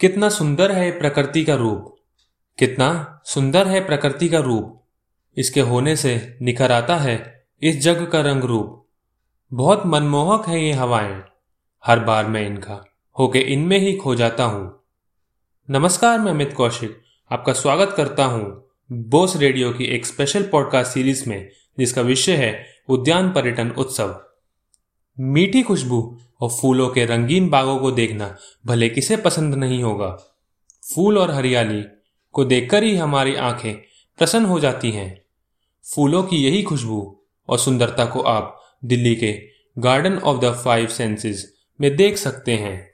कितना सुंदर है प्रकृति का रूप। कितना सुंदर है प्रकृति का रूप। इसके होने से निखर आता है इस जग का रंग रूप। बहुत मनमोहक है ये हवाएँ। हर बार मैं इनका होके इनमें ही खो जाता हूँ। नमस्कार, मैं अमित कौशिक आपका स्वागत करता हूँ बोस रेडियो की एक स्पेशल पॉडकास्ट सीरीज़ में, जिसका विषय है उद्यान पर्यटन उत्सव। मीठी खुशबू और फूलों के रंगीन बागों को देखना भले किसे पसंद नहीं होगा। फूल और हरियाली को देखकर ही हमारी आँखें प्रसन्न हो जाती हैं। फूलों की यही खुशबू और सुंदरता को आप दिल्ली के garden of the five senses में देख सकते हैं।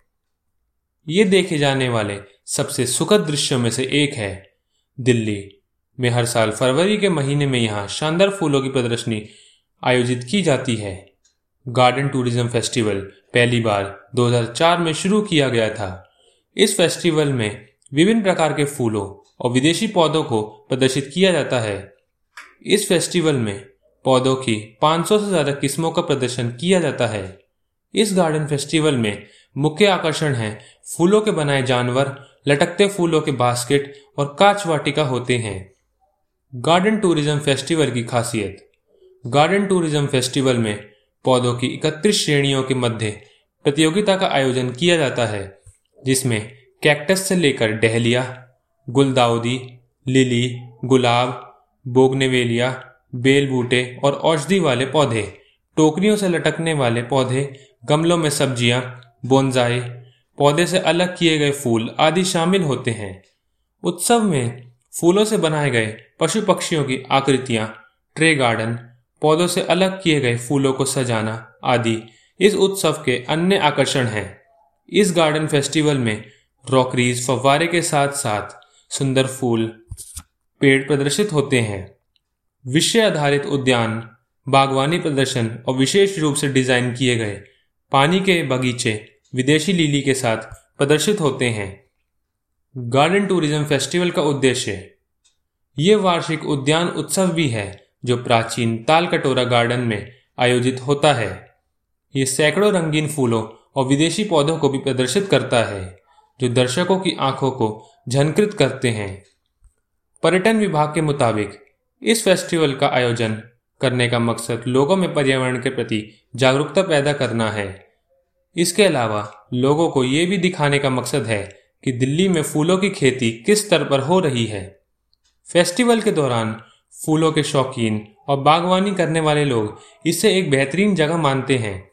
ये देखे जाने वाले सबसे सुखद दृश्यों में से एक है। दिल्ली में हर साल फरवरी के महीने में यहाँ शानदार फूलों की प्रदर्शनी आयोजित की जाती है। गार्डन टूरिज़्म फेस्टिवल पहली बार 2004 में शुरू किया गया था। इस फेस्टिवल में विभिन्न प्रकार के फूलों और विदेशी पौधों को प्रदर्शित किया जाता है। इस फेस्टिवल में पौधों की 500 से ज़्यादा किस्मों का प्रदर्शन किया जाता है। इस गार्डन फेस्टिवल में मुख्य आकर्षण है फूलों के बनाए जानवर, लटकते फूलों के बास्केट और कांच वाटिका होते हैं। गार्डन टूरिज़्म फेस्टिवल की खासियत। गार्डन टूरिज़्म फेस्टिवल में पौधों की इकतीस श्रेणियों के मध्य प्रतियोगिता का आयोजन किया जाता है, जिसमें कैक्टस से लेकर डहलिया, गुलदाउदी, लिली, गुलाब, बोगनेवेलिया, बेल बूटे और औषधि वाले पौधे, टोकरियों से लटकने वाले पौधे, गमलों में सब्ज़ियाँ, बोनजाई, पौधे से अलग किए गए फूल आदि शामिल होते हैं। उत्सव में फूलों से बनाए गए पशु पक्षियों की आकृतियाँ, ट्रे गार्डन पौधों से अलग किए गए फूलों को सजाना आदि इस उत्सव के अन्य आकर्षण हैं। इस गार्डन फेस्टिवल में रॉकरीज फव्वारे के साथ साथ सुंदर फूल, पेड़ प्रदर्शित होते हैं। विषय आधारित उद्यान, बागवानी प्रदर्शन और विशेष रूप से डिज़ाइन किए गए पानी के बगीचे विदेशी लीली के साथ प्रदर्शित होते हैं। गार्डन टूरिज़्म फेस्टिवल का उद्देश्य, ये वार्षिक उद्यान उत्सव भी है। जो प्राचीन ताल कटोरा गार्डन में आयोजित होता है। ये सैकड़ों रंगीन फूलों और विदेशी पौधों को भी प्रदर्शित करता है, जो दर्शकों की आँखों को झनकृत करते हैं। पर्यटन विभाग के मुताबिक, इस फेस्टिवल का आयोजन करने का मकसद लोगों में पर्यावरण के प्रति जागरूकता पैदा करना है। इसके अलावा, लोगों को ये भी दिखाने का मकसद है कि दिल्ली में फूलों की खेती किस स्तर पर हो रही है। फेस्टिवल के दौरान फूलों के शौकीन और बागवानी करने वाले लोग इसे एक बेहतरीन जगह मानते हैं।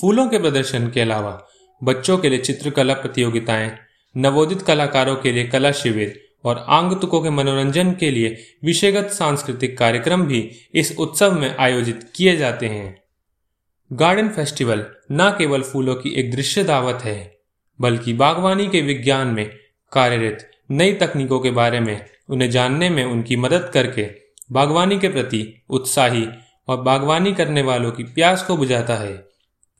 फूलों के प्रदर्शन के अलावा बच्चों के लिए चित्रकला प्रतियोगिताएँ, नवोदित कलाकारों के लिए कला शिविर और आंगतुकों के मनोरंजन के लिए विषयगत सांस्कृतिक कार्यक्रम भी इस उत्सव में आयोजित किए जाते हैं। गार्डन फेस्टिवल न केवल फूलों की एक दृश्य दावत है, बल्कि बागवानी के विज्ञान में कार्यरत नई तकनीकों के बारे में, उन्हें जानने में उनकी मदद करके बागवानी के प्रति उत्साही और बागवानी करने वालों की प्यास को बुझाता है।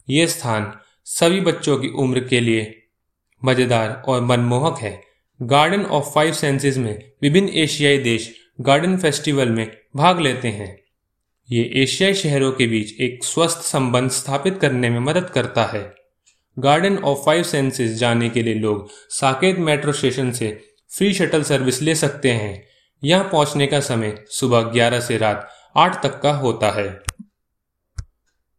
ये स्थान सभी बच्चों की उम्र के लिए मज़ेदार और मनमोहक है। गार्डन ऑफ़ फाइव सेंसेस में विभिन्न एशियाई देश गार्डन फेस्टिवल में भाग लेते हैं। ये एशियाई शहरों के बीच एक स्वस्थ संबंध स्थापित करने में मदद करता है। गार्डन ऑफ़ फाइव सेंसेस जाने के लिए लोग साकेत मेट्रो स्टेशन से फ्री शटल सर्विस ले सकते हैं। यहाँ पहुँचने का समय सुबह 11 से रात 8 तक का होता है।